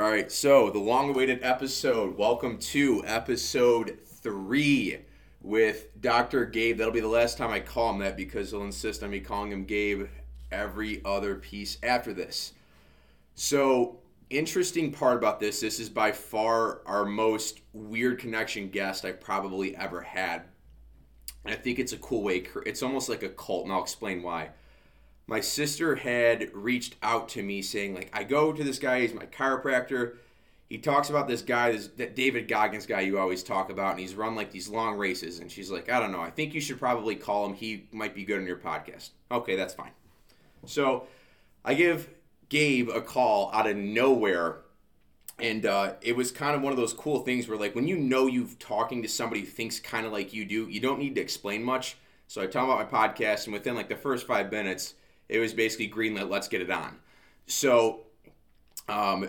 All right, so the long awaited episode. Welcome to episode three with Dr. Gabe. That'll be the last time I call him that because he'll insist on me calling him Gabe every other piece after this. So, interesting part about this this is by far our most weird connection guest I've probably ever had. And I think it's a cool way, it's almost like a cult, and I'll explain why my sister had reached out to me saying like i go to this guy he's my chiropractor. He talks about this guy this that david goggins guy you always talk about and he's run like these long races. And she's like i don't know. I think you should probably call him. He might be good on your podcast. Okay that's fine. So i give gabe a call out of nowhere and uh, it was kind of one of those cool things where like when you know you've talking to somebody who thinks kind of like you do you don't need to explain much. So i tell him about my podcast and within like the first five minutes it was basically greenlit. Let's get it on. So, um,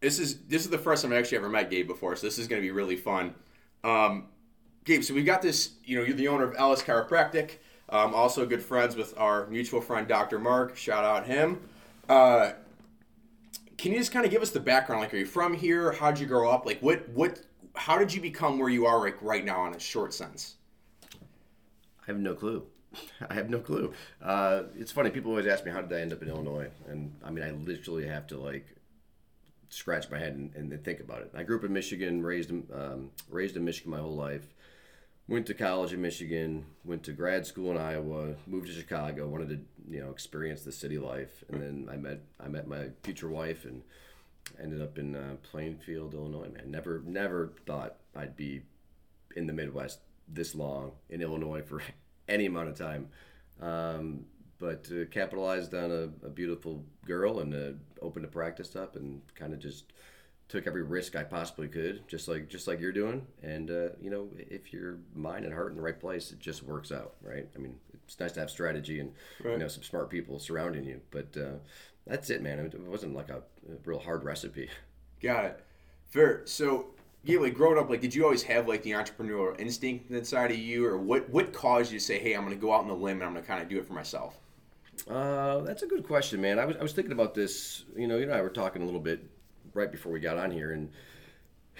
this is this is the first time I actually ever met Gabe before, so this is going to be really fun. Um, Gabe, so we've got this. You know, you're the owner of Ellis Chiropractic. Um, also, good friends with our mutual friend Dr. Mark. Shout out him. Uh, can you just kind of give us the background? Like, are you from here? How'd you grow up? Like, what what? How did you become where you are like right now? In a short sense. I have no clue. I have no clue. Uh, it's funny. People always ask me how did I end up in Illinois, and I mean, I literally have to like scratch my head and, and think about it. I grew up in Michigan, raised um, raised in Michigan my whole life. Went to college in Michigan, went to grad school in Iowa, moved to Chicago, wanted to you know experience the city life, and then I met I met my future wife and ended up in uh, Plainfield, Illinois. Man, never never thought I'd be in the Midwest this long in Illinois for any amount of time. Um, but uh, capitalized on a, a, beautiful girl and uh, opened a practice up and kind of just took every risk I possibly could, just like just like you're doing. And uh, you know, if your mind and heart in the right place, it just works out, right? I mean, it's nice to have strategy and right. you know some smart people surrounding you, but uh, that's it, man. It wasn't like a, a real hard recipe. Got it. Fair. So yeah, like growing up, like did you always have like the entrepreneurial instinct inside of you, or what what caused you to say, hey, I'm going to go out on the limb and I'm going to kind of do it for myself? Uh, that's a good question, man. I was I was thinking about this. You know, you and I were talking a little bit right before we got on here, and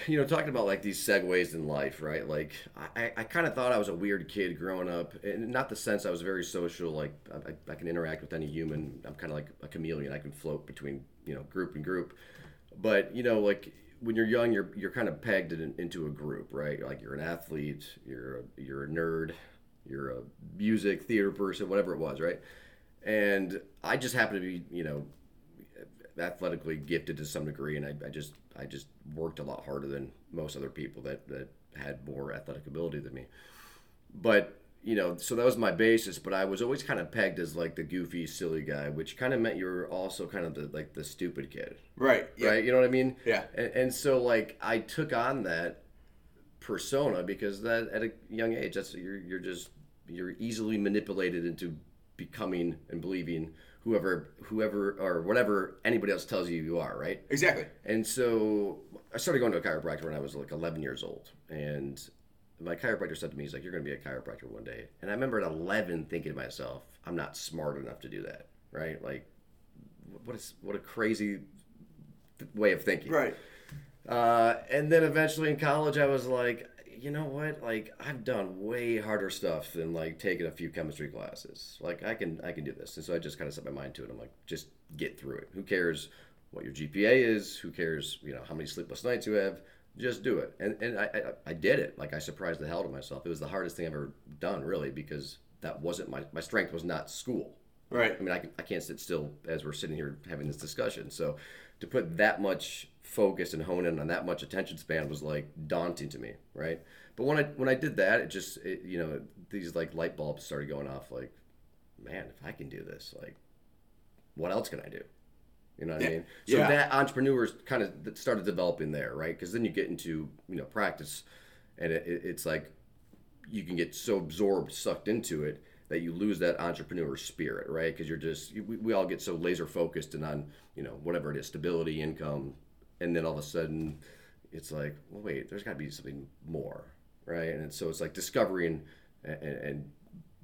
you know, talking about like these segues in life, right? Like, I, I kind of thought I was a weird kid growing up, and not the sense I was very social. Like, I, I can interact with any human. I'm kind of like a chameleon. I can float between you know group and group, but you know, like when you're young, you're you're kind of pegged in, into a group, right? Like you're an athlete, you're a, you're a nerd, you're a music theater person, whatever it was, right? And I just happen to be, you know, athletically gifted to some degree, and I, I just I just worked a lot harder than most other people that that had more athletic ability than me. But you know, so that was my basis, but I was always kind of pegged as like the goofy, silly guy, which kind of meant you were also kind of the like the stupid kid. Right. Yeah. Right. You know what I mean? Yeah. And, and, so like I took on that persona because that at a young age, that's you're you're just you're easily manipulated into becoming and believing whoever whoever or whatever anybody else tells you you are, right? Exactly. And so I started going to a chiropractor when I was like 11 years old, and my chiropractor said to me, he's like, you're going to be a chiropractor one day. And I remember at 11 thinking to myself, I'm not smart enough to do that, right? Like, what is what a crazy way of thinking, right? Uh, and then eventually in college, I was like, you know what? Like, I've done way harder stuff than like taking a few chemistry classes. Like, I can I can do this. And so I just kind of set my mind to it. I'm like, just get through it. Who cares what your GPA is? Who cares, you know, how many sleepless nights you have? Just do it. And and I, I, I did it. Like I surprised the hell out of myself. It was the hardest thing I've ever done, really, because that wasn't my my strength was not school. Right. I mean, I, I can't sit still as we're sitting here having this discussion. So to put that much focus and hone in on that much attention span was like daunting to me, right? But when I when I did that, it just it, you know these like light bulbs started going off. Like, man, if I can do this, like, what else can I do? You know what yeah. I mean? So yeah. that entrepreneurs kind of started developing there, right? Because then you get into you know practice, and it, it, it's like you can get so absorbed, sucked into it that you lose that entrepreneur spirit, right? Because you're just we, we all get so laser focused and on you know whatever it is, stability, income, and then all of a sudden it's like, well, wait, there's got to be something more, right? And so it's like discovering and, and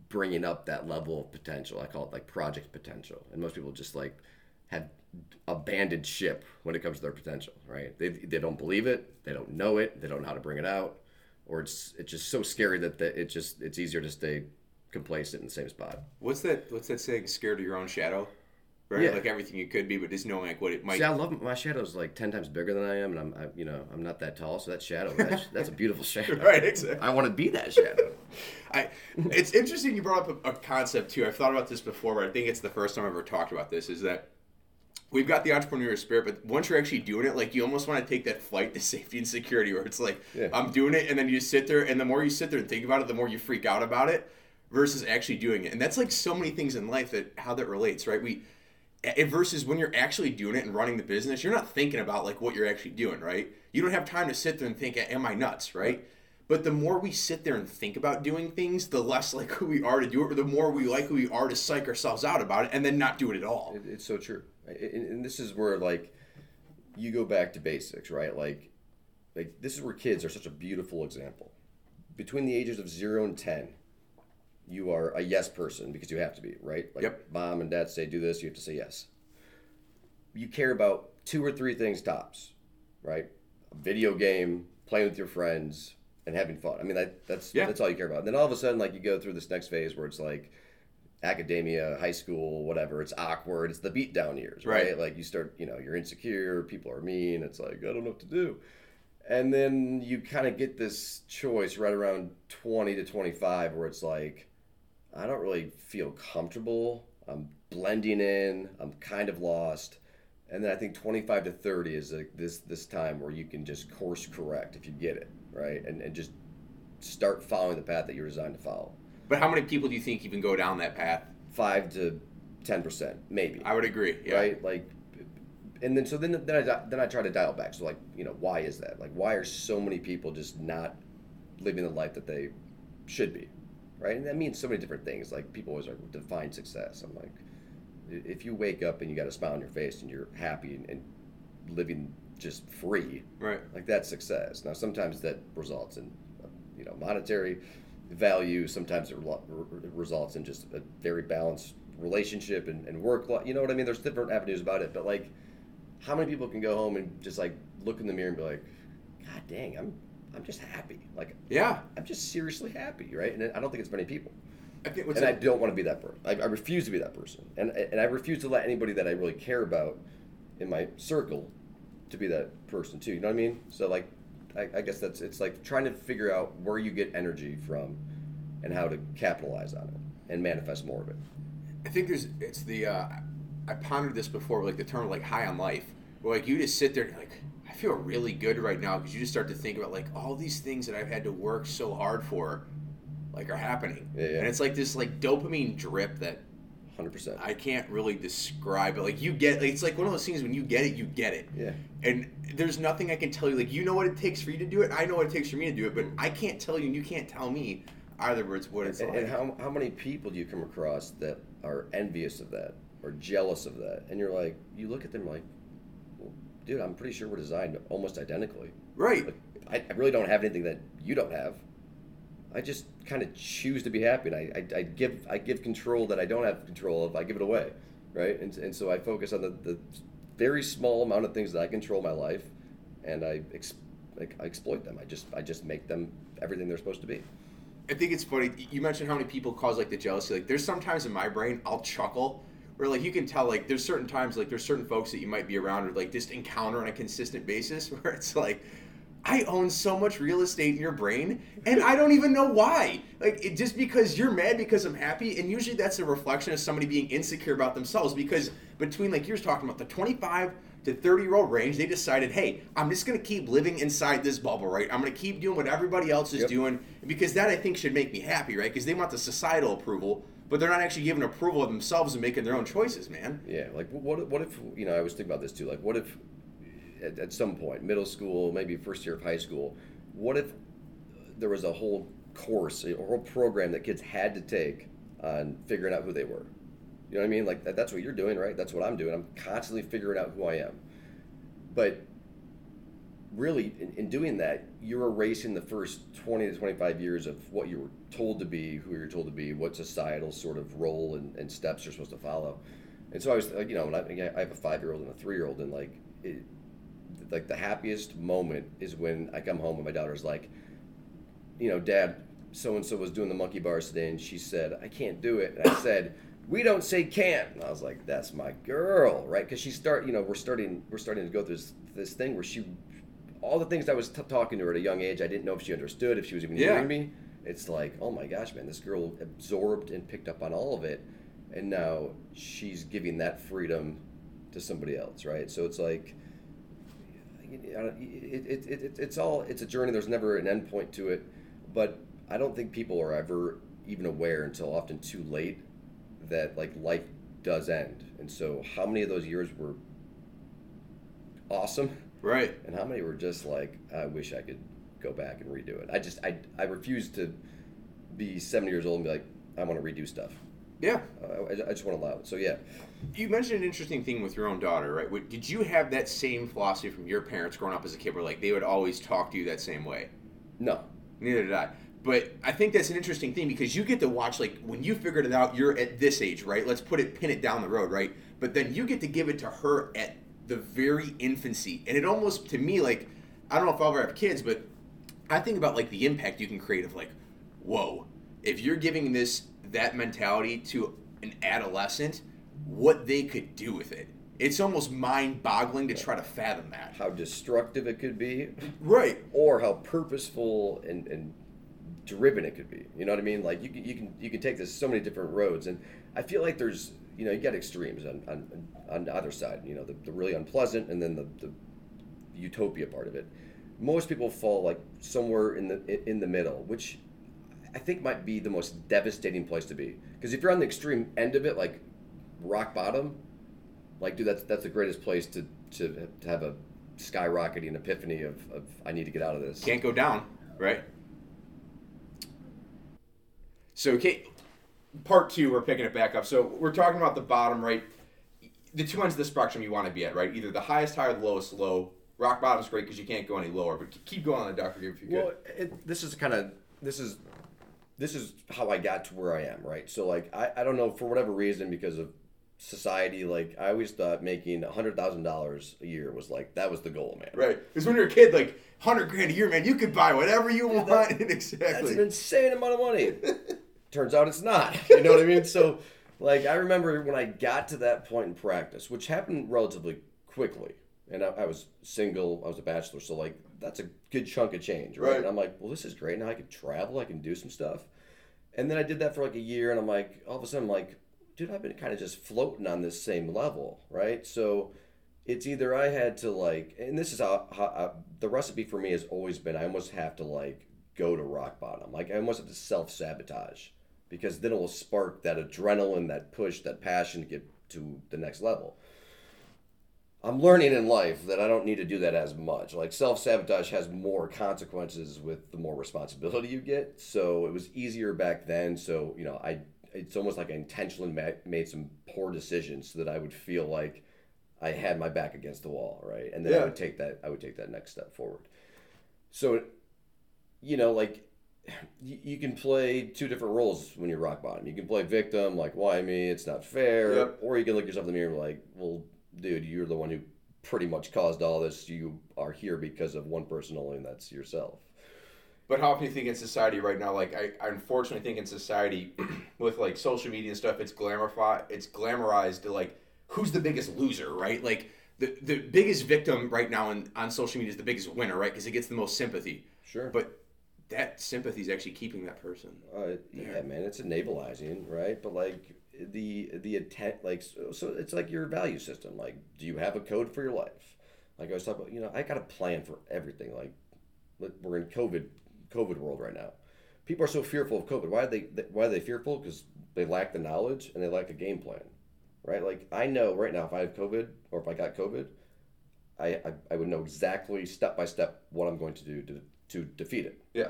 bringing up that level of potential. I call it like project potential, and most people just like have abandoned ship when it comes to their potential, right? They, they don't believe it, they don't know it, they don't know how to bring it out, or it's it's just so scary that the, it just it's easier to stay complacent in the same spot. What's that? What's that saying? Scared of your own shadow, right? Yeah. Like everything you could be, but just knowing like what it might. See, I love my shadow's like ten times bigger than I am, and I'm I, you know I'm not that tall, so that shadow that's, that's a beautiful shadow. Right, exactly. I want to be that shadow. I, it's interesting you brought up a, a concept too. I've thought about this before, but I think it's the first time I've ever talked about this. Is that we've got the entrepreneurial spirit, but once you're actually doing it, like you almost want to take that flight to safety and security, where it's like Yeah. I'm doing it, and then you sit there, and the more you sit there and think about it, the more you freak out about it, versus actually doing it. And that's like so many things in life that how that relates, right? We versus when you're actually doing it and running the business, you're not thinking about like what you're actually doing, right? You don't have time to sit there and think, "Am I nuts?" Right? But the more we sit there and think about doing things, the less likely we are to do it, or the more we likely we are to psych ourselves out about it and then not do it at all. It, it's so true, and, and this is where like you go back to basics, right? Like, like this is where kids are such a beautiful example. Between the ages of zero and ten, you are a yes person because you have to be, right? Like Yep. mom and dad say do this, you have to say yes. You care about two or three things tops, right? A video game, playing with your friends, and having fun. I mean, that, that's Yeah. that's all you care about. And then all of a sudden, like you go through this next phase where it's like academia, high school, whatever. It's awkward. It's the beat down years, right? Right. Like you start, you know, you're insecure. People are mean. It's like I don't know what to do. And then you kind of get this choice right around 20 to 25 where it's like, I don't really feel comfortable. I'm blending in. I'm kind of lost. And then I think 25 to 30 is like this this time where you can just course correct if you get it, right? And, and just start following the path that you're designed to follow. But how many people do you think even go down that path? Five to 10%, maybe. I would agree. Yeah. right? Like, and then so then then I then I try to dial back. So like, you know, why is that? Like, why are so many people just not living the life that they should be, right? And that means so many different things. Like people always like define success. I'm like, if you wake up and you got a smile on your face and you're happy and, and living just free, Right. like that's success. Now sometimes that results in, you know, monetary value. Sometimes it results in just a very balanced relationship and, and work. You know what I mean? There's different avenues about it, but like, how many people can go home and just like look in the mirror and be like, God dang, I'm I'm just happy. Like Yeah. I'm just seriously happy, right? And I don't think it's many people. I think And I a- don't want to be that person. I, I refuse to be that person, and and I refuse to let anybody that I really care about in my circle to be that person too. You know what I mean? So like, I, I guess that's it's like trying to figure out where you get energy from, and how to capitalize on it and manifest more of it. I think there's it's the uh, I pondered this before, like the term like high on life, where like you just sit there and like I feel really good right now because you just start to think about like all these things that I've had to work so hard for, like are happening, Yeah, yeah. and it's like this like dopamine drip that Hundred percent. I can't really describe it. Like you get, it's like one of those things when you get it, you get it. Yeah. And there's nothing I can tell you. Like you know what it takes for you to do it. I know what it takes for me to do it, but I can't tell you, and you can't tell me either. Words what it's And, like. and how, how many people do you come across that are envious of that or jealous of that? And you're like, you look at them like, well, dude, I'm pretty sure we're designed almost identically. right. Like, I, I really don't have anything that you don't have. I just kind of choose to be happy, and I, I, I give I give control that I don't have control of. I give it away, right? And, and so I focus on the, the very small amount of things that I control my life, and I, ex, I exploit them. I just I just make them everything they're supposed to be. I think it's funny. You mentioned how many people cause like the jealousy. Like there's sometimes in my brain I'll chuckle where like you can tell like there's certain times like there's certain folks that you might be around or like just encounter on a consistent basis where it's like I own so much real estate in your brain and I don't even know why. Like it, just because you're mad because I'm happy and usually that's a reflection of somebody being insecure about themselves because between like you're talking about the 25 to 30 year old range they decided hey i'm just going to keep living inside this bubble right i'm going to keep doing what everybody else is Yep. doing because that i think should make me happy right because they want the societal approval but they're not actually giving approval of themselves and making their own choices man Yeah, like what what if you know I was thinking about this too. Like what if at, at some point, middle school, maybe first year of high school, what if there was a whole course, or a whole program that kids had to take on figuring out who they were? You know what I mean? Like that, that's what you're doing, right? That's what I'm doing. I'm constantly figuring out who I am. But really, in, in doing that, you're erasing the first 20 to 25 years of what you were told to be, who you're told to be, what societal sort of role and, and steps you're supposed to follow. And so I was like, you know, when I, I have a five year old and a three year old, and like, it, like the happiest moment is when I come home and my daughter's like, you know, Dad, so and so was doing the monkey bars today, and she said, I can't do it. And I said, we don't say can't. And I was like, that's my girl, right? Because she start, you know, we're starting, we're starting to go through this, this thing where she, all the things I was t- talking to her at a young age, I didn't know if she understood, if she was even Yeah. hearing me. It's like, oh my gosh, man, this girl absorbed and picked up on all of it, and now she's giving that freedom to somebody else, right? So it's like, it, it, it, it, it's all it's a journey. There's never an end point to it, but I don't think people are ever even aware until often too late that like life does end. And so, how many of those years were awesome, Right. and how many were just like, I wish I could go back and redo it. I just I I refuse to be 70 years old and be like, I want to redo stuff. Yeah. Uh, I, I just want to allow it. So yeah, You mentioned an interesting thing with your own daughter, right? Did you have that same philosophy from your parents growing up as a kid where, like, they would always talk to you that same way? no, Neither did I. But I think that's an interesting thing because you get to watch, like, when you figured it out, you're at this age, right? Let's put it, pin it down the road, right? But then you get to give it to her at the very infancy. And it almost, to me, like, I don't know if I'll ever have kids, but I think about, like, the impact you can create of, like, whoa, if you're giving this, that mentality to an adolescent, what they could do with it. It's almost mind boggling to try to fathom that. how destructive it could be, Right. or how purposeful and, and driven it could be. You know what I mean? Like you can you can you can take this so many different roads, and I feel like there's you know you got extremes on on, on the other side. You know the, the really unpleasant and then the, the utopia part of it. Most people fall like somewhere in the in the middle, which I think might be the most devastating place to be. Because if you're on the extreme end of it, like rock bottom, like dude, that's that's the greatest place to to, to have a skyrocketing epiphany of, of I need to get out of this. Can't go down, right? So, okay, part two, we're picking it back up. So, we're talking about the bottom, right? The two ends of the spectrum you want to be at, right? Either the highest high or the lowest low. Rock bottom's great because you can't go any lower, but keep going on the Dr. If you could. Well, it, this is kind of this is this is how I got to where I am, right? So like I, I don't know for whatever reason because of society, like I always thought making a hundred thousand dollars a year was like that was the goal, man. right. Because when you're a kid, like, 100 grand a year, man, you could buy whatever you want. That's exactly. That's an insane amount of money. Turns out it's not. You know what I mean? So, like, I remember when I got to that point in practice, which happened relatively quickly, and I, I was single, I was a bachelor, so like that's a good chunk of change, right? Right. And I'm like, well, this is great. Now I can travel, I can do some stuff. And then I did that for like a year, and I'm like, all of a sudden, I'm like, dude, I've been kind of just floating on this same level, right? So it's either I had to like, and this is how, how uh, the recipe for me has always been. I almost have to like go to rock bottom. Like I almost have to self sabotage because then it will spark that adrenaline, that push, that passion to get to the next level. I'm learning in life that I don't need to do that as much. Like self sabotage has more consequences with the more responsibility you get. So it was easier back then. So you know, I it's almost like I intentionally made some poor decisions so that I would feel like I had my back against the wall, right? And then I would take that I would take that next step forward. So, you know, like you, you can play two different roles when you're rock bottom. You can play victim, like why me? It's not fair. Yep. Or you can look yourself in the mirror like, well, dude, you're the one who pretty much caused all this. You are here because of one person only, and that's yourself. But how often do you think in society right now, like I, I unfortunately think in society with like social media and stuff, it's glamorified, it's glamorized to like who's the biggest loser, right? Like the the biggest victim right now in, on social media is the biggest winner, right? Because it gets the most sympathy. Sure. But that sympathy is actually keeping that person. Uh, yeah, man, it's enableizing, right? But like the the intent, like so, it's like your value system. Like, do you have a code for your life? Like I was talking about, you know, I got a plan for everything. Like, we're in COVID COVID world right now. People are so fearful of COVID. Why are they Why are they fearful? Because they lack the knowledge and they lack a game plan, right? Like I know right now if I have COVID or if I got COVID, I I, I would know exactly step by step what I'm going to do to to defeat it Yeah.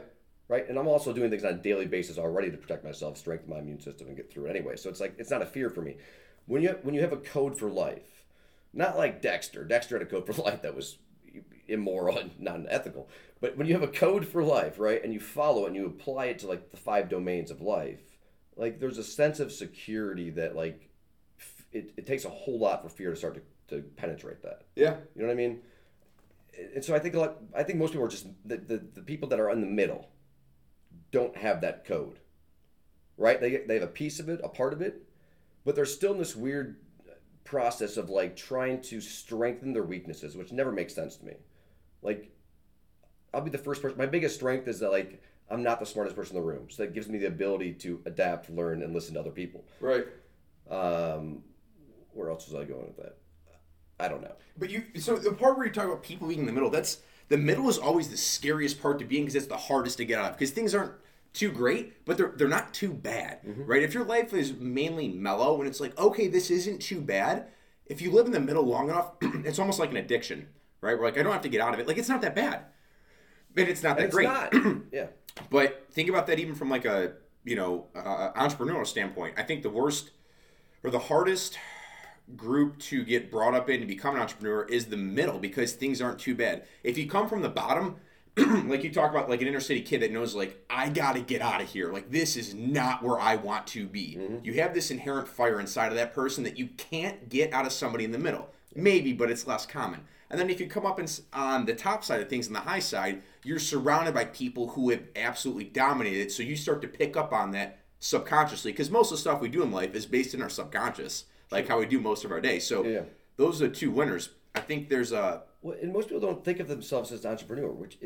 Right? And I'm also doing things on a daily basis already to protect myself, strengthen my immune system, and get through it anyway. So it's like it's not a fear for me. When you when you have a code for life, not like Dexter. Dexter had a code for life that was immoral and not ethical. But when you have a code for life, right, and you follow it and you apply it to like the five domains of life, like there's a sense of security that like f- it, it takes a whole lot for fear to start to, to penetrate that. Yeah. You know what I mean? And so I think a lot. I think most people are just the, the, the people that are in the middle don't have that code, right? They they have a piece of it, a part of it, but they're still in this weird process of like trying to strengthen their weaknesses, which never makes sense to me. Like, I'll be the first person. My biggest strength is that like I'm not the smartest person in the room, so that gives me the ability to adapt, learn, and listen to other people. Right. Um, where else was I going with that? I don't know. But you, so the part where you talk about people being in the middle, that's the middle is always the scariest part to be in because it's the hardest to get out of because things aren't too great, but they're they're not too bad, right? If your life is mainly mellow and it's like, okay, this isn't too bad. If you live in the middle long enough, it's almost like an addiction, right? We're like, I don't have to get out of it. Like it's not that bad, and it's not that It's great. not. yeah. But think about that even from like a you know uh, entrepreneurial standpoint. I think the worst or the hardest group to get brought up in to become an entrepreneur is the middle because things aren't too bad. If you come from the bottom, like you talk about like an inner city kid that knows like I got to get out of here. Like this is not where I want to be. Mm-hmm. You have this inherent fire inside of that person that you can't get out of somebody in the middle. Maybe, but it's less common. And then if you come up in, on the top side of things, on the high side, you're surrounded by people who have absolutely dominated. So you start to pick up on that subconsciously because most of the stuff we do in life is based in our subconscious, like how we do most of our day. So Yeah. those are the two winners. I think there's a Well, and most people don't think of themselves as an entrepreneur, which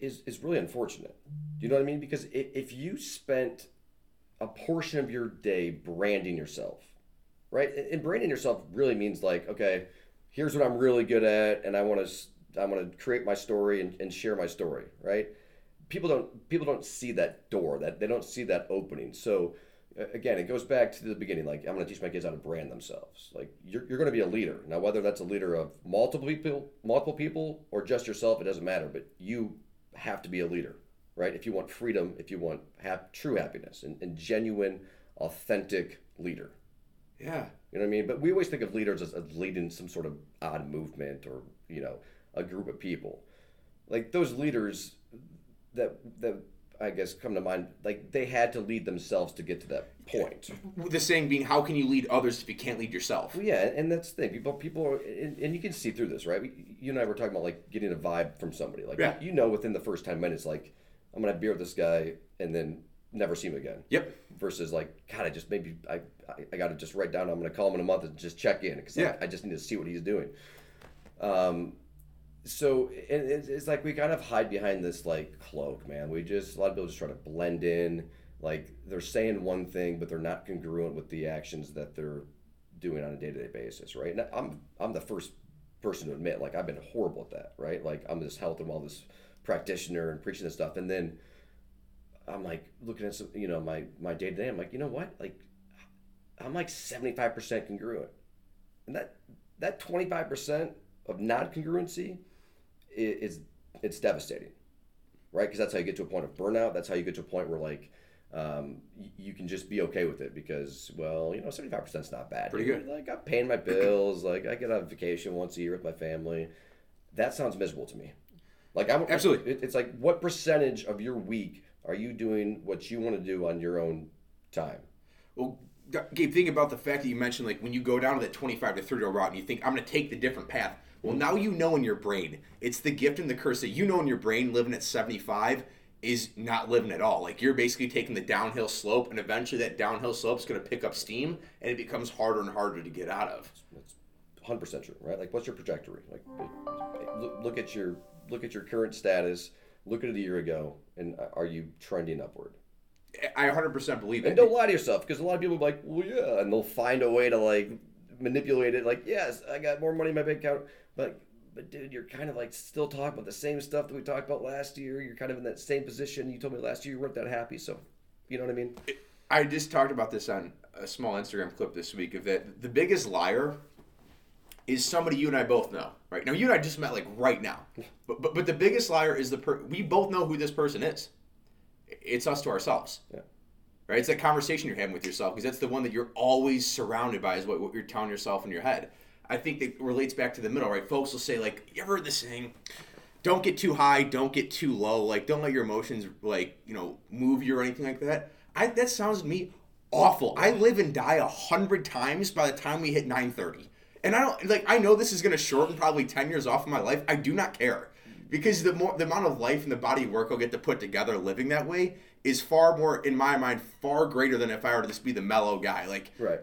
is is really unfortunate. Do you know what I mean? Because if you spent a portion of your day branding yourself, right? And and branding yourself really means like, okay, here's what I'm really good at, and I want to I want to create my story and, and share my story, right? People don't people don't see that door, that they don't see that opening. So again, it goes back to the beginning. Like I'm going to teach my kids how to brand themselves. Like you're, you're going to be a leader now, whether that's a leader of multiple people, multiple people, or just yourself, it doesn't matter. But you have to be a leader, right? If you want freedom, if you want hap- true happiness, and, and genuine, authentic leader. yeah. You know what I mean? But we always think of leaders as, as leading some sort of odd movement or you know a group of people. Like those leaders that that I guess come to mind, like they had to lead themselves to get to that point. The saying being, how can you lead others if you can't lead yourself? Well, yeah, and that's the thing. People, people, are, and, and you can see through this, right? We, you and I were talking about like getting a vibe from somebody. Like Yeah. you know, within the first ten minutes, like I'm gonna have beer with this guy and then never see him again. Yep. Versus like, God, I just maybe I I, I got to just write down. I'm gonna call him in a month and just check in because Yeah. I, I just need to see what he's doing. Um, so it's, it's like we kind of hide behind this like cloak, man. We just a lot of people just try to blend in. Like they're saying one thing, but they're not congruent with the actions that they're doing on a day to day basis, right? And I'm I'm the first person to admit, like I've been horrible at that, right? Like I'm this health and wellness practitioner and preaching this stuff, and then I'm like looking at some, you know, my my day to day. I'm like, you know what? Like I'm like 75 percent congruent, and that that 25 percent of non congruency is it's devastating, right? Because that's how you get to a point of burnout. That's how you get to a point where like um, you can just be okay with it because well, you know, 75 percent is not bad. Pretty good. Like I'm paying my bills. like I get on vacation once a year with my family. That sounds miserable to me. Like I'm Absolutely. it- it's like what percentage of your week are you doing what you want to do on your own time? Well, Gabe, think about the fact that you mentioned like when you go down to that 25 to 30 year route and you think I'm going to take the different path. Well, now you know in your brain. It's the gift and the curse that you know in your brain living at 75 is not living at all. Like you're basically taking the downhill slope and eventually that downhill slope is going to pick up steam and it becomes harder and harder to get out of. That's 100 percent true, right? Like, what's your trajectory? Like, look, look at your look at your current status. Look at it a year ago, and uh, are you trending upward? I 100% believe it. And don't lie to yourself, because a lot of people are like, well, yeah, and they'll find a way to like manipulate it. Like, yes, I got more money in my bank account, but but dude, you're kind of like still talking about the same stuff that we talked about last year. You're kind of in that same position. You told me last year you weren't that happy, so you know what I mean? I just talked about this on a small Instagram clip this week of that the biggest liar is somebody you and I both know, right? Now you and I just met like right now. But but, but the biggest liar is the per- we both know who this person is. It's us to ourselves. Yeah. Right? It's that conversation you're having with yourself because that's the one that you're always surrounded by is what, what you're telling yourself in your head. I think that relates back to the middle, right? Folks will say like, you ever heard this saying? Don't get too high, don't get too low. Like, don't let your emotions like you know move you or anything like that. I that sounds to me awful. I live and die a hundred times by the time we hit 9:30. And I don't like. I know this is going to shorten probably 10 years off of my life. I do not care because the more the amount of life and the body work I'll get to put together living that way is far more, in my mind, far greater than if I were to just be the mellow guy. Like, Right.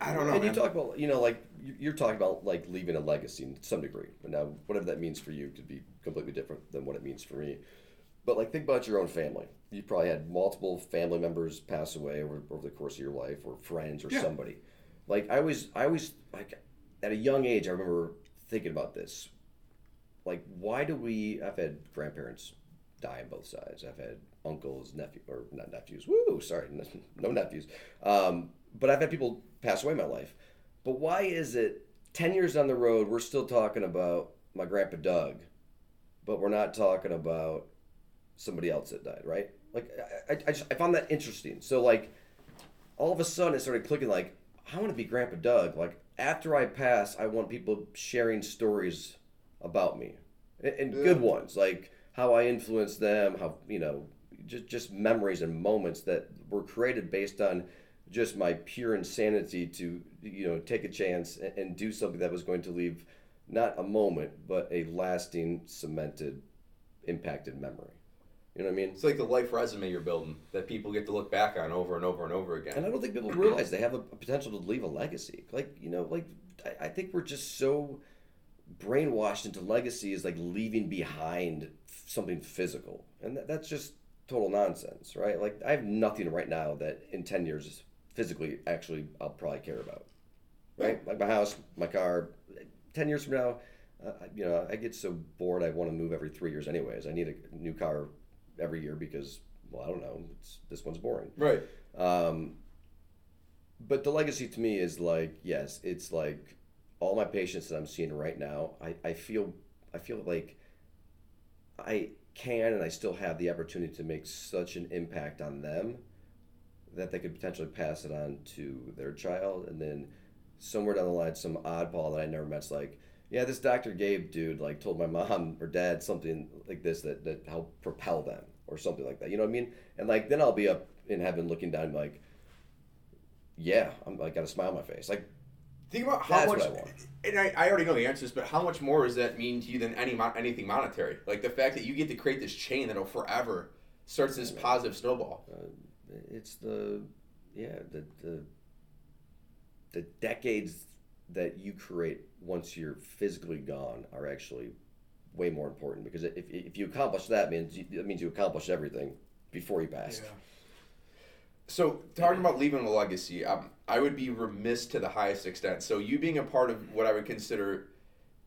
I don't know. And you talk about, you know, like you- you're talking about like leaving a legacy to some degree. And now, whatever that means for you could be completely different than what it means for me. But like, think about your own family. You probably had multiple family members pass away over, over the course of your life, or friends, or Yeah. somebody. Like I always, I always like at a young age, I remember thinking about this. Like, why do we? I've had grandparents die on both sides. I've had uncles, nephew, or not nephews. Woo, sorry, no nephews. Um, but I've had people pass away in my life. But why is it ten years down the road we're still talking about my grandpa Doug, but we're not talking about somebody else that died, right? Like I, I, just, I found that interesting. So like, all of a sudden it started clicking. Like I want to be Grandpa Doug. Like after I pass, I want people sharing stories about me, and, and good ones, like how I influenced them, how you know, just just memories and moments that were created based on just my pure insanity to you know take a chance and, and do something that was going to leave not a moment but a lasting cemented impacted memory you know what i mean It's like the life resume you're building that people get to look back on over and over and over again. and I don't think people realize they have a, a potential to leave a legacy. Like you know, like I, I think we're just so brainwashed into legacy is like leaving behind something physical, and that, that's just total nonsense, right? Like I have nothing right now that in ten years physically actually I'll probably care about, right? Like my house, my car. Ten years from now, uh, you know, I get so bored. I want to move every three years, anyways. I need a new car every year because, well, I don't know, it's, this one's boring. right. Um, but the legacy to me is like, yes, it's like all my patients that I'm seeing right now. I, I feel I feel like I can and I still have the opportunity to make such an impact on them that they could potentially pass it on to their child, and then somewhere down the line, some oddball that I never met's like, yeah, this Dr. Gabe dude like told my mom or dad something like this that that helped propel them or something like that. You know what I mean? And like then I'll be up in heaven looking down like, yeah, I'm I got a smile on my face. Like Think about how That's much, what I want. and I, I already know the answers, but how much more does that mean to you than any mo- anything monetary? Like the fact that you get to create this chain that'll forever starts this positive snowball. Uh, it's the yeah the the the decades that you create once you're physically gone are actually way more important because if, if you accomplish that means you, that means you accomplish everything before you pass. So talking about leaving a legacy, um, I would be remiss to the highest extent. So you being a part of what I would consider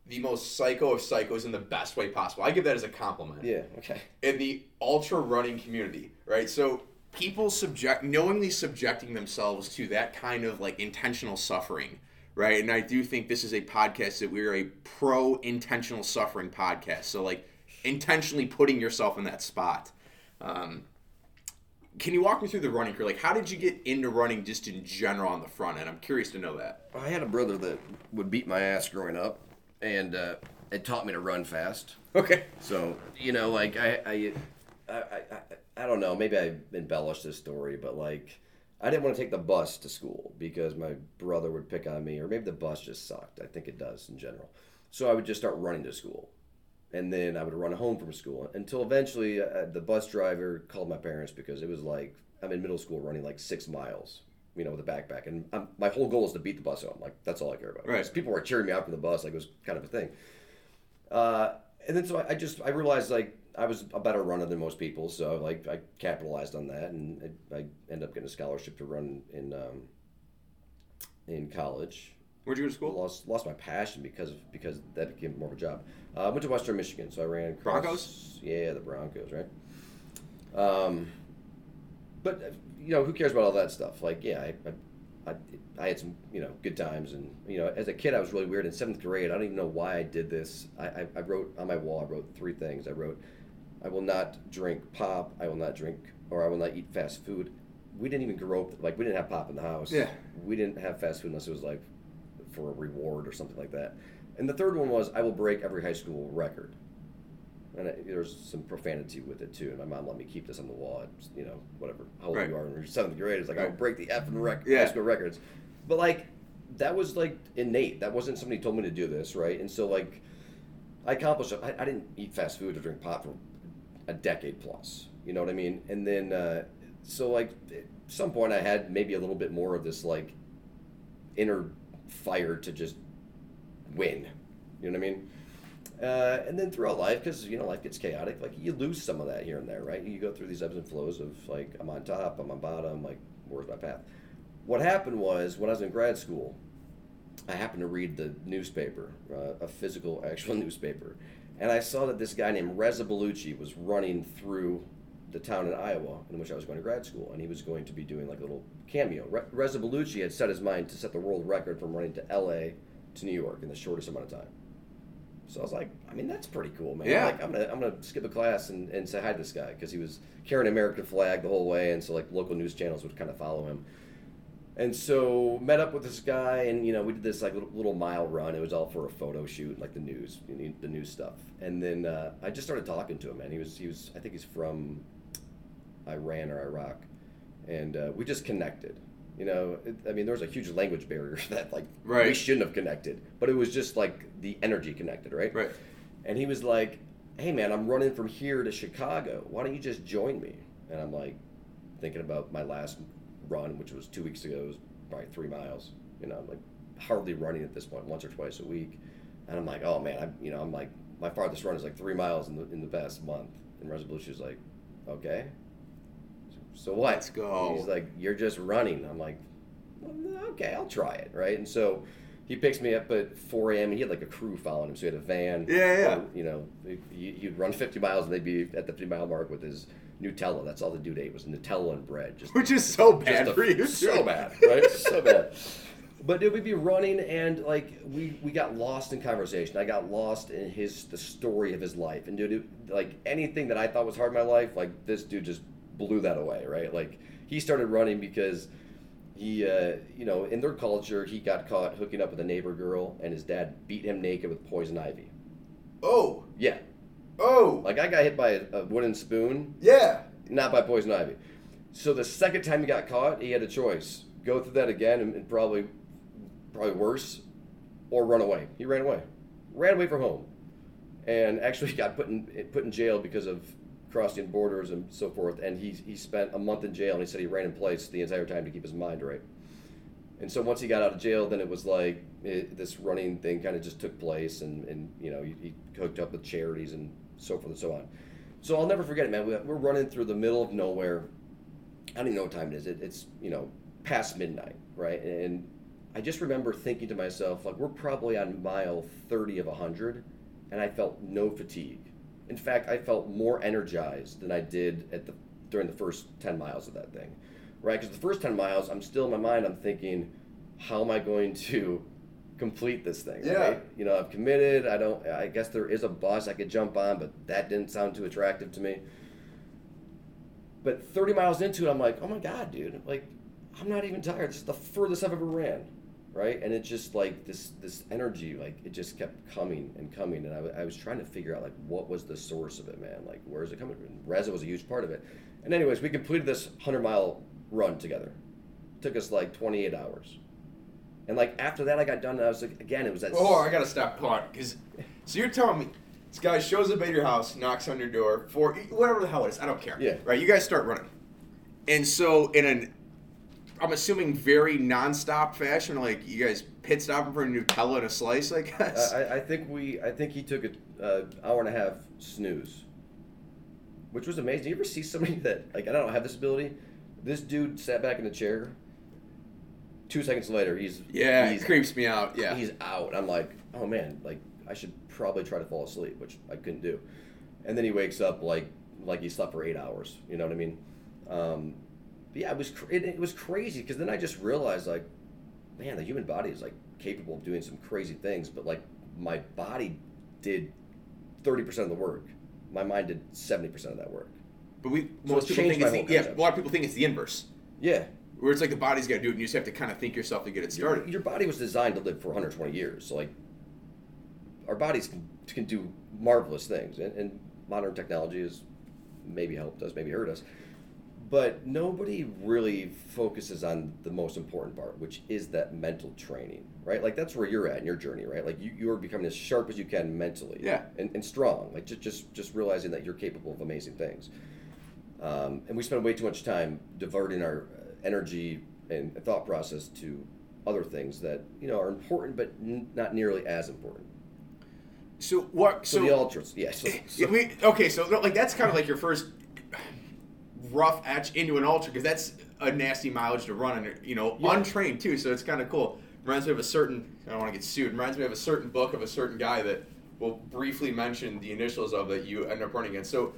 the most psycho of psychos in the best way possible. I give that as a compliment. Yeah. Okay. in the ultra running community, right? So people subject knowingly subjecting themselves to that kind of like intentional suffering, right? And I do think this is a podcast that we're a pro intentional suffering podcast. So like intentionally putting yourself in that spot. Um, can you walk me through the running career? Like, how did you get into running just in general on the front end? I'm curious to know that. I had a brother that would beat my ass growing up, and uh, it taught me to run fast. Okay. So you know, like I, I, I, I, I don't know. Maybe I embellished this story, but like I didn't want to take the bus to school because my brother would pick on me, or maybe the bus just sucked. I think it does in general. So I would just start running to school, and then I would run home from school until eventually uh, the bus driver called my parents because it was like I'm in middle school running like six miles. You know, with a backpack, and I'm, my whole goal is to beat the bus home. Like that's all I care about. Right. People were cheering me out from the bus, like it was kind of a thing. Uh, and then so I, I just I realized like I was a better runner than most people, so like I capitalized on that, and I, I ended up getting a scholarship to run in um, in college. Where'd you go to school? Lost lost my passion because of, because that became more of a job. Uh, I went to Western Michigan, so I ran Broncos? Yeah, the Broncos, right? Um, but uh, you know, who cares about all that stuff? Like, yeah, I, I, I, I had some you know good times, and you know, as a kid, I was really weird. In seventh grade, I don't even know why I did this. I, I, I wrote on my wall. I wrote three things. I wrote, I will not drink pop. I will not drink, or I will not eat fast food. We didn't even grow up like we didn't have pop in the house. Yeah. We didn't have fast food unless it was like for a reward or something like that. And the third one was I will break every high school record. and I, there's some profanity with it too. And my mom let me keep this on the wall. It's, you know, whatever. How old Right. you are in your seventh grade? It's like I'll break the effing rec- Yeah. high school records. But like, that was like innate. That wasn't somebody told me to do this, right? And so like, I accomplished. I, I didn't eat fast food or drink pot for a decade plus. You know what I mean? And then, uh, so like, at some point, I had maybe a little bit more of this like inner fire to just win. You know what I mean? Uh, and then throughout life, because you know life gets chaotic, like you lose some of that here and there, right? You go through these ebbs and flows of like I'm on top, I'm on bottom, like where's my path? What happened was when I was in grad school, I happened to read the newspaper, uh, a physical, actual newspaper, and I saw that this guy named Reza Baluchi was running through the town in Iowa in which I was going to grad school, and he was going to be doing like a little cameo. Re- Reza Baluchi had set his mind to set the world record from running to L.A. to New York in the shortest amount of time. So I was like, I mean, that's pretty cool, man. Yeah. Like, I'm gonna, I'm gonna skip a class and, and say hi to this guy because he was carrying an American flag the whole way, and so like local news channels would kind of follow him. And so met up with this guy, and you know we did this like little, little mile run. It was all for a photo shoot, like the news, you know, the news stuff. And then uh, I just started talking to him, man. He was he was I think he's from Iran or Iraq, and uh, we just connected. You know, it, I mean, there was a huge language barrier that like we shouldn't have connected, but it was just like the energy connected, right? Right. And he was like, "Hey, man, I'm running from here to Chicago. Why don't you just join me?" And I'm like, thinking about my last run, which was two weeks ago. It was probably three miles. You know, I'm like hardly running at this point, once or twice a week. And I'm like, "Oh man, I'm you know, I'm like my farthest run is like three miles in the in the past month." And Resolution was like, "Okay." So what? Let's go. He's like, "You're just running." I'm like, "Well, "Okay, I'll try it." Right? And so he picks me up at 4 a.m. and he had like a crew following him, so he had a van. Yeah, yeah. you know, he'd run 50 miles and they'd be at the 50 mile mark with his Nutella. That's all the dude ate was Nutella and bread. Just Which is so bad a- for you. So bad, right? so bad. But dude, we'd be running and like we we got lost in conversation. I got lost in his the story of his life. And dude, it, like anything that I thought was hard in my life, like this dude just blew that away, right? Like he started running because he uh, you know, in their culture, he got caught hooking up with a neighbor girl and his dad beat him naked with poison ivy. Oh. Yeah. Oh. Like I got hit by a, a wooden spoon yeah. not by poison ivy. So the second time he got caught, he had a choice: go through that again and, and probably, probably worse, or run away. He ran away, ran away from home, and actually got put in put in jail because of crossing borders and so forth. And he he spent a month in jail, and he said he ran in place the entire time to keep his mind right. And so once he got out of jail, then it was like it, this running thing kind of just took place, and, and you know he, he hooked up with charities and so forth and so on. So I'll never forget it, man. We- We're running through the middle of nowhere. I don't even know what time it is. It, it's you know past midnight, right? And I just remember thinking to myself, like we're probably on mile thirty of hundred, and I felt no fatigue. In fact, I felt more energized than I did at the during the first ten miles of that thing, right? Because the first ten miles, I'm still in my mind. I'm thinking, how am I going to complete this thing? Yeah. Right? You know, I've committed. I don't. I guess there is a bus I could jump on, but that didn't sound too attractive to me. But 30 miles into it, I'm like, oh my god, dude! Like, I'm not even tired. This is the furthest I've ever ran, right? And it just like this this energy, like it just kept coming and coming, and I, I was trying to figure out like what was the source of it, man. Like, where is it coming from? Reza was a huge part of it. And anyways, we completed this 100 mile run together. took us like 28 hours. And like after that, I got done, and I was like, again, it was that. Oh, I gotta stop pausing because. So you're telling me this guy shows up at your house, knocks on your door for whatever the hell it is. I don't care. Yeah. Right. You guys start running, and so in an, I'm assuming very nonstop fashion, like you guys pit stopping for a Nutella and a slice, I guess. I, I think we. I think he took an uh, hour and a half snooze, which was amazing. Do You ever see somebody that like I don't have this ability? This dude sat back in the chair. Two seconds later, he's yeah, he's, it creeps me out. Yeah. he's out. I'm like, oh man, like I should probably try to fall asleep, which I couldn't do. And then he wakes up like like he slept for eight hours. You know what I mean? Um, yeah, it was cr- it, it was crazy because then I just realized like, man, the human body is like capable of doing some crazy things, but like my body did thirty percent of the work. My mind did seventy percent of that work. but we So most people think it's the, yeah. A lot of people think it's the inverse, Yeah, where it's like the body's got to do it, and you just have to kind of think yourself to get it started. Your, your body was designed to live for 120 years. So like, our bodies can, can do marvelous things. And, and modern technology has maybe helped us, maybe hurt us. But nobody really focuses on the most important part, which is that mental training, right? Like that's where you're at in your journey, right? Like you, you're becoming as sharp as you can mentally, Yeah. and, and strong. Like just, just just realizing that you're capable of amazing things. Um, and we spend way too much time diverting our energy and thought process to other things that you know are important, but n- not nearly as important. So what? So, So, the ultras, yeah. So, so- we, okay, so like that's kind of like your first rough etch into an ultra because that's a nasty mileage to run and you know Yeah. untrained too. So it's kind of cool. Reminds me of a certain. I don't want to get sued. Reminds me of a certain book of a certain guy that we'll briefly mention the initials of that you end up running against. So,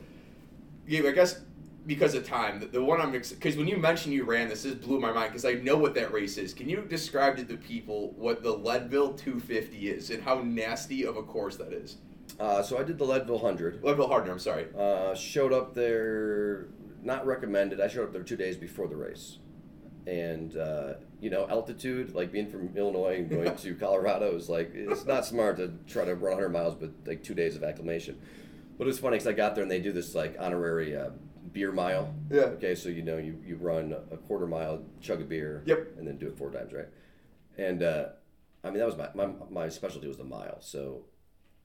Gabe, I guess because of time, the, the one I'm because when you mentioned you ran this, this blew my mind because I know what that race is. Can you describe to the people what the Leadville 250 is and how nasty of a course that is? uh, so I did the Leadville hundred. Leadville Hardner, I'm sorry. Uh, showed up there, not recommended. I showed up there two days before the race, and uh, you know altitude, like being from Illinois and going to Colorado, is like it's not smart to try to run 100 miles with like two days of acclimation. But it's funny because I got there and they do this like honorary uh, beer mile. Yeah. Okay, so you know you, you run a quarter mile, chug a beer. Yep. And then do it four times, right? And uh, I mean that was my, my my specialty was the mile. So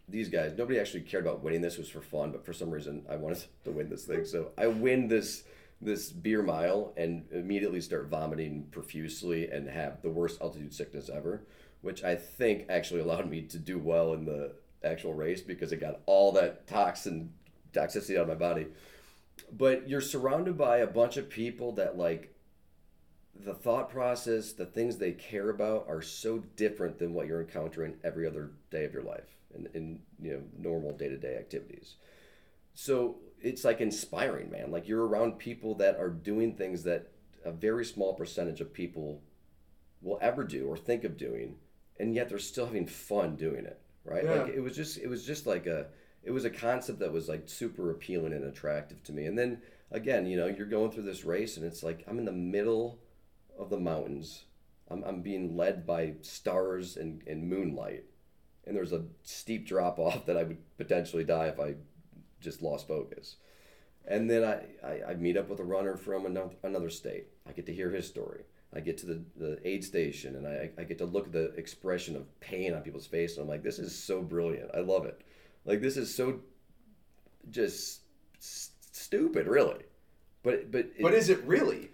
these guys, nobody actually cared about winning this. It was for fun, but for some reason I wanted to win this thing. So I win this this beer mile and immediately start vomiting profusely and have the worst altitude sickness ever, which I think actually allowed me to do well in the actual race because it got all that toxin toxicity out of my body. But you're surrounded by a bunch of people that like the thought process, the things they care about are so different than what you're encountering every other day of your life in, in you know normal day to day activities. So it's like inspiring, man. Like you're around people that are doing things that a very small percentage of people will ever do or think of doing, and yet they're still having fun doing it, right? Yeah. Like it was just it was just like a it was a concept that was like super appealing and attractive to me. And then again, you know, you're going through this race and it's like I'm in the middle of the mountains. I'm, I'm being led by stars and, and moonlight. And there's a steep drop off that I would potentially die if I just lost focus. And then I, I, I meet up with a runner from another, another state. I get to hear his story. I get to the, the aid station and I, I get to look at the expression of pain on people's face. And I'm like, this is so brilliant. I love it. Like, this is so just s- stupid, really. But, but, it- But is it really?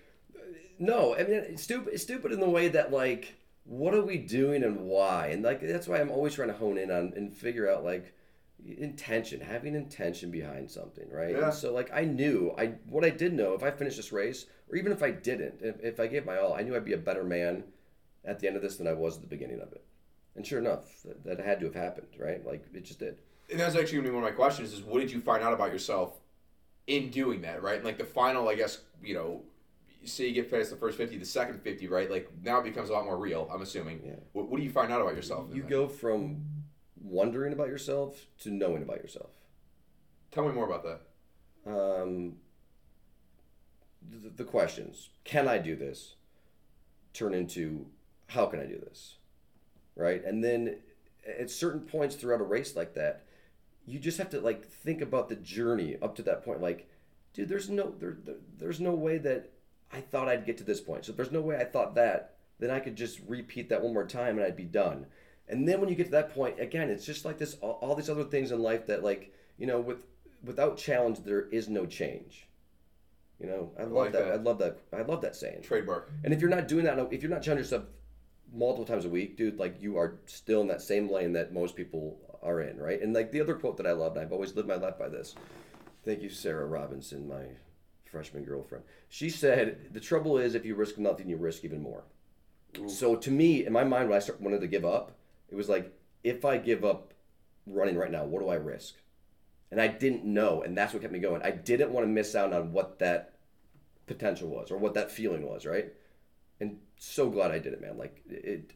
no, I mean it's stupid. It's stupid in the way that like, what are we doing and why? And like that's why I'm always trying to hone in on and figure out like intention, having intention behind something, right? Yeah. And so like I knew I what I did know if I finished this race, or even if I didn't, if, if I gave my all, I knew I'd be a better man at the end of this than I was at the beginning of it. And sure enough, that, that had to have happened, right? Like it just did. And that's actually gonna be one of my questions: is what did you find out about yourself in doing that? Right, like the final, I guess you know, say you get past the first fifty, the second fifty, right? Like now it becomes a lot more real. I'm assuming. Yeah. What, what do you find out about yourself? You go from wondering about yourself to knowing about yourself. Tell me more about that. um, the, the questions can i do this turn into how can i do this right and then at certain points throughout a race like that you just have to like think about the journey up to that point like dude there's no there, there, there's no way that i thought i'd get to this point so if there's no way i thought that then i could just repeat that one more time and i'd be done and then when you get to that point again it's just like this all, all these other things in life that like you know with without challenge there is no change you know i love like that. that. i love that i love that saying Trademark. and if you're not doing that if you're not challenging yourself multiple times a week dude like you are still in that same lane that most people are in right and like the other quote that i love and i've always lived my life by this thank you sarah robinson my freshman girlfriend. She said the trouble is if you risk nothing you risk even more. Mm. So to me in my mind when i start, wanted to give up it was like if i give up running right now what do i risk? And i didn't know and that's what kept me going. I didn't want to miss out on what that potential was or what that feeling was right? And so glad i did it man. Like it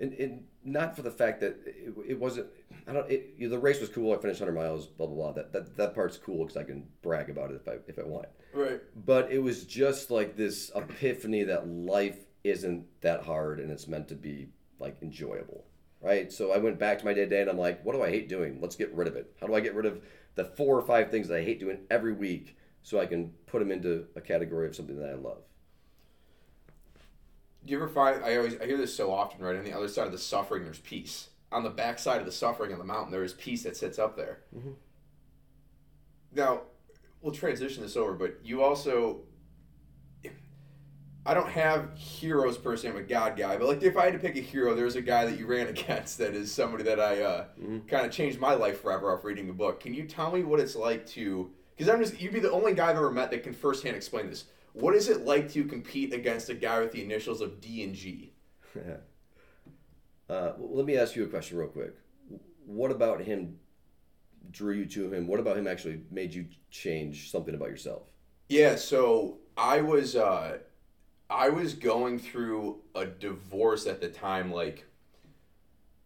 and, and not for the fact that it, it wasn't i don't it, you know, the race was cool. I finished 100 miles blah blah blah. That that, that part's cool because i can brag about it if i if i want. Right. but it was just like this epiphany that life isn't that hard and it's meant to be like enjoyable right? So i went back to my day to day and i'm like what do i hate doing? Let's get rid of it. How do i get rid of the four or five things that I hate doing every week, so I can put them into a category of something that I love. Do you ever find I always I hear this so often, right? On the other side of the suffering, there's peace. On the back side of the suffering on the mountain, there is peace that sits up there. Mm-hmm. Now, we'll transition this over, but you also I don't have heroes per se. I'm a God guy, but like if I had to pick a hero, there's a guy that you ran against that is somebody that I uh, Mm-hmm. kind of changed my life forever off reading the book. Can you tell me what it's like to? Because I'm just you'd be the only guy I've ever met that can firsthand explain this. What is it like to compete against a guy with the initials of D and G? Uh, let me ask you a question real quick. What about him drew you to him? What about him actually made you change something about yourself? Yeah, so I was uh I was going through a divorce at the time like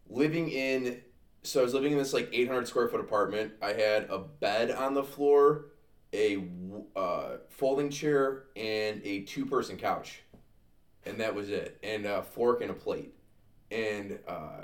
living in so I was living in this like 800 square foot apartment. I had a bed on the floor, a uh, folding chair and a two person couch. And that was it. And a fork and a plate. And uh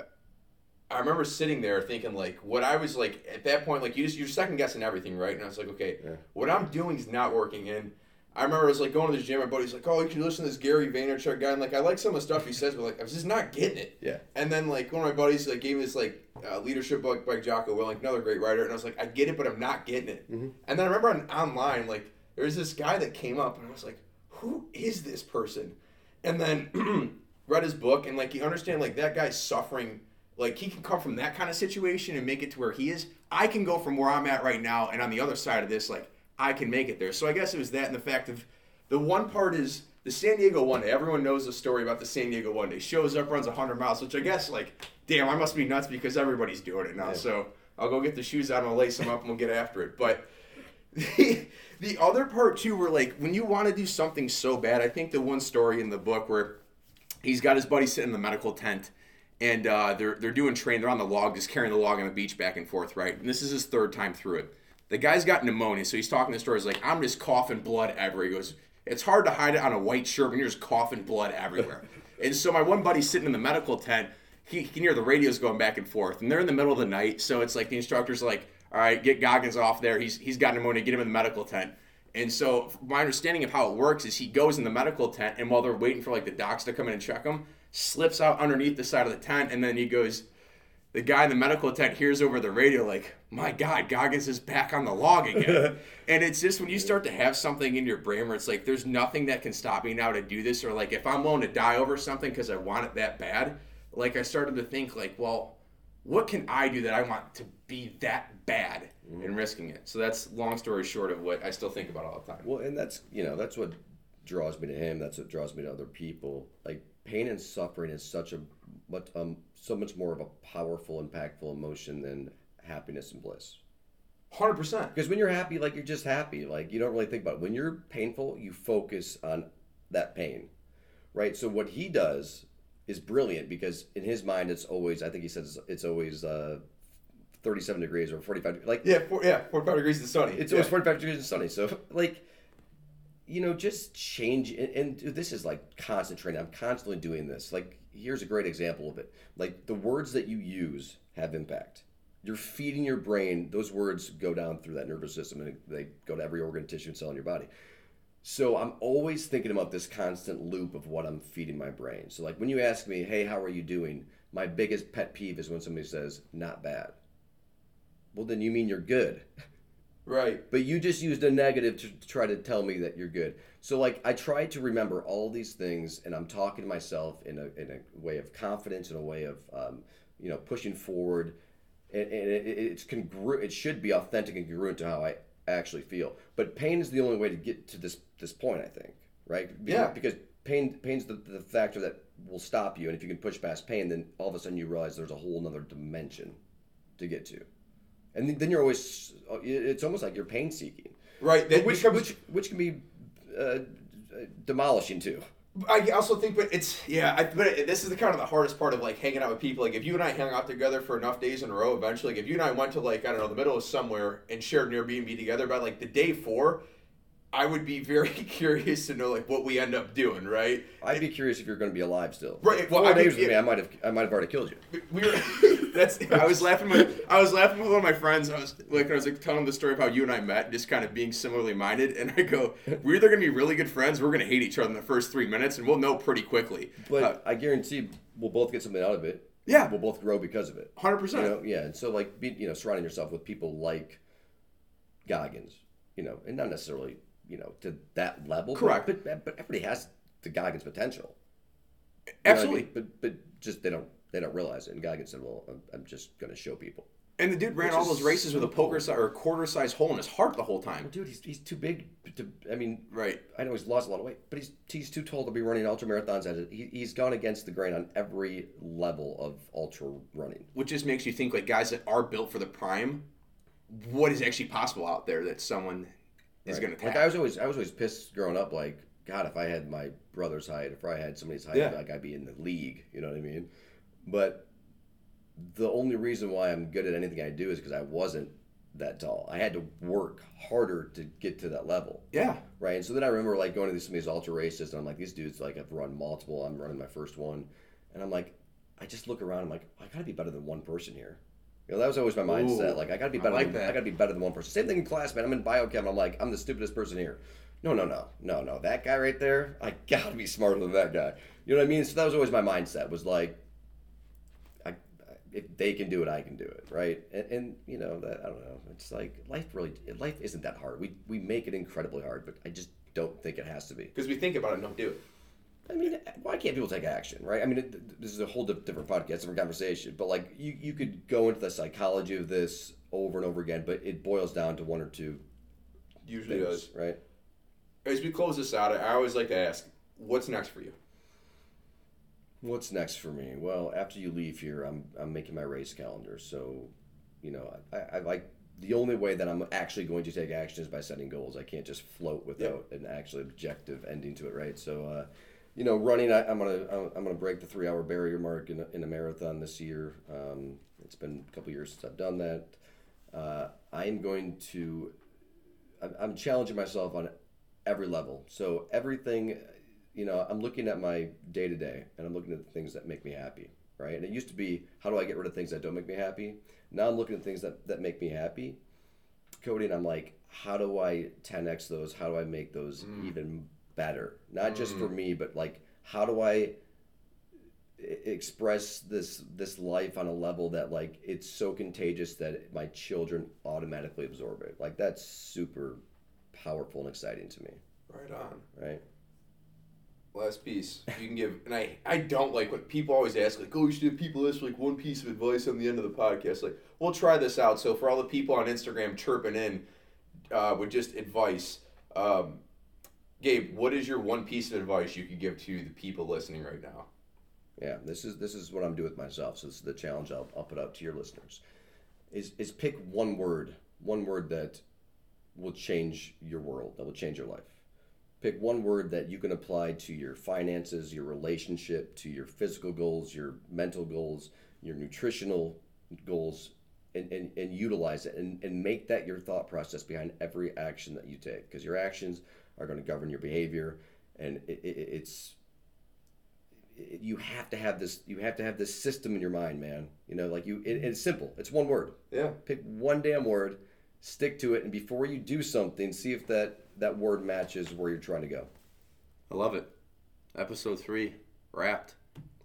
I remember sitting there thinking like what I was like at that point like you just you're second guessing everything right and I was like okay Yeah. what I'm doing is not working and I remember I was like going to the gym my buddy's like oh you should listen to this Gary Vaynerchuk guy and like I like some of the stuff he says but like I was just not getting it. Yeah. and then like one of my buddies like gave me this like uh, leadership book by Jocko Willink another great writer and I was like I get it but I'm not getting it. And then I remember on, online like there was this guy that came up and I was like who is this person? And then read his book and like you understand like that guy's suffering like he can come from that kind of situation and make it to where he is. I can go from where i'm at right now and on the other side of this like i can make it there. So i guess it was that and the fact of the one part is the san diego one day. Everyone knows the story about the san diego one day. Shows up runs 100 miles which i guess like damn i must be nuts because everybody's doing it now. Yeah. so i'll go get the shoes out and i'll lace them up and we'll get after it. But the, the other part too where like when you want to do something so bad i think the one story in the book where he's got his buddy sitting in the medical tent and uh, they're they're doing train they're on the log just carrying the log on the beach back and forth right? And this is his third time through it the guy's got pneumonia so he's talking the story he's like i'm just coughing blood everywhere. He goes it's hard to hide it on a white shirt when you're just coughing blood everywhere. And so my one buddy's sitting in the medical tent. He, he can hear the radios going back and forth and they're in the middle of the night. So it's like the instructor's like all right get goggins off there. He's he's got pneumonia. Get him in the medical tent. And so my understanding of how it works is he goes in the medical tent and while they're waiting for like the docs to come in and check him, slips out underneath the side of the tent and then he goes the guy in the medical tent hears over the radio like, "My God, Goggins is back on the log again." and it's just when you start to have something in your brain where it's like, "There's nothing that can stop me now to do this," or like, if I'm willing to die over something because I want it that bad, like I started to think like, "Well, what can I do that I want to be that bad?" and risking it. So that's long story short of what I still think about all the time. Well, and that's you know that's what draws me to him. That's what draws me to other people. Like pain and suffering is such a but, um so much more of a powerful, impactful emotion than happiness and bliss. Hundred percent. Because when you're happy, like you're just happy. Like you don't really think about it. When you're painful, you focus on that pain, right? So what he does is brilliant because in his mind, it's always. I think he says it's always uh, 37 degrees or 45. Like Yeah, four, yeah, forty-five degrees and sunny. it's yeah. always 45 degrees and sunny. So, like, you know, just change. And, and this is like constant training. I'm constantly doing this. Like, here's a great example of it. Like, the words that you use have impact. You're feeding your brain, those words go down through that nervous system and they go to every organ, tissue, and cell in your body. So I'm always thinking about this constant loop of what I'm feeding my brain. So like when you ask me, "Hey, how are you doing?" My biggest pet peeve is when somebody says, "Not bad." Well, then you mean you're good. right. But you just used a negative to try to tell me that you're good. So like I try to remember all these things, and I'm talking to myself in a in a way of confidence, in a way of um, you know pushing forward, and, and it, it's congru- It should be authentic and congruent to how I actually feel. But pain is the only way to get to this this point. I think right. Because, Yeah. Because pain pain's the, the factor that will stop you, and if you can push past pain, then all of a sudden you realize there's a whole other dimension to get to. And then you're always, it's almost like you're pain seeking. Right. That Which, becomes- which, which can be uh, demolishing too. I also think, but it's yeah. I, but it, this is the kind of the hardest part of like hanging out with people. Like if you and I hung out together for enough days in a row, eventually, like if you and I went to like I don't know the middle of somewhere and shared an Airbnb together, by like the day four, I would be very curious to know like what we end up doing, right? I'd be curious if you're going to be alive still. Right, well, Four I mean, days with me. I might have, I might have already killed you. We were. That's. I was laughing with. I was laughing with one of my friends. I was like, I was like telling the story of how you and I met, just kind of being similarly minded. And I go, we're either gonna be really good friends, or we're gonna hate each other in the first three minutes, and we'll know pretty quickly. But Uh, I guarantee we'll both get something out of it. Yeah. We'll both grow because of it. hundred You percent. yeah. And so like, be, you know, surrounding yourself with people like Goggins, you know, and not necessarily, you know, to that level. Correct. But but, everybody has the Goggins potential. You know I Absolutely. mean? But but just they don't they don't realize it. And Goggins said, well, I'm, I'm just going to show people. And the dude ran Which all those races with a poker cool. size or quarter size hole in his heart the whole time. Dude, he's, he's too big to. I mean, Right. I know he's lost a lot of weight, but he's he's too tall to be running ultra marathons. At it. He, he's gone against the grain on every level of ultra running. Which just makes you think like guys that are built for the prime, what is actually possible out there that someone is Right. gonna tap? Like I was always I was always pissed growing up. Like God, if I had my brother's height, if I had somebody's height, Yeah. like I'd be in the league. You know what I mean? But the only reason why I'm good at anything I do is because I wasn't that tall. I had to work harder to get to that level. yeah. Right. And so then I remember like going to these, some of these ultra races, and I'm like, these dudes like have run multiple. I'm running my first one, and I'm like, I just look around. I'm like, I gotta be better than one person here. You know, that was always my mindset. Ooh, like, I gotta be I better. like than. I gotta be better than one person. Same thing in class, man. I'm in biochem. I'm like, I'm the stupidest person here. No, no, no, no, no. That guy right there, I gotta be smarter than that guy. You know what I mean? So that was always my mindset. Was like, I, if they can do it, I can do it, right? And, and you know that I don't know. It's like life really, life isn't that hard. We we make it incredibly hard, but I just don't think it has to be. Because we think about it and don't do it. I mean, why can't people take action, right? I mean, it, this is a whole different podcast, different conversation. But like, you you could go into the psychology of this over and over again, but it boils down to one or two Usually things, does. right? As we close this out, I always like to ask, what's next for you? What's next for me? Well, after you leave here, I'm I'm making my race calendar. So, you know, I, I like the only way that I'm actually going to take action is by setting goals. I can't just float without an actual objective ending to it, right? So, uh, you know, running, I, I'm gonna I'm I'm gonna break the three hour barrier mark in a, in a marathon this year. Um, it's been a couple years since I've done that. Uh, I am going to. I'm, I'm challenging myself on every level. So everything, you know, I'm looking at my day to day, and I'm looking at the things that make me happy, right? And it used to be, how do I get rid of things that don't make me happy? Now I'm looking at things that that make me happy, Kody, and I'm like, how do I 10x those? How do I make those even better? Not just for me, but like, how do i express this this life on a level that like it's so contagious that my children automatically absorb it like that's super powerful and exciting to me Right on. right Last piece you can give, and I I don't like when people always ask like, oh, you should give people this like one piece of advice on the end of the podcast. Like, we'll try this out. So for all the people on Instagram chirping in uh, with just advice, um, Gabe, what is your one piece of advice you could give to the people listening right now? yeah this is this is what i'm doing with myself so this is the challenge i'll, I'll put out to your listeners is is pick one word one word that will change your world that will change your life pick one word that you can apply to your finances your relationship to your physical goals your mental goals your nutritional goals and, and, and utilize it and, and make that your thought process behind every action that you take because your actions are going to govern your behavior and it, it, it's it, you have to have this you have to have this system in your mind man you know like you it, it's simple it's one word Yeah. pick one damn word stick to it and before you do something see if that that word matches where you're trying to go I love it. Episode three wrapped.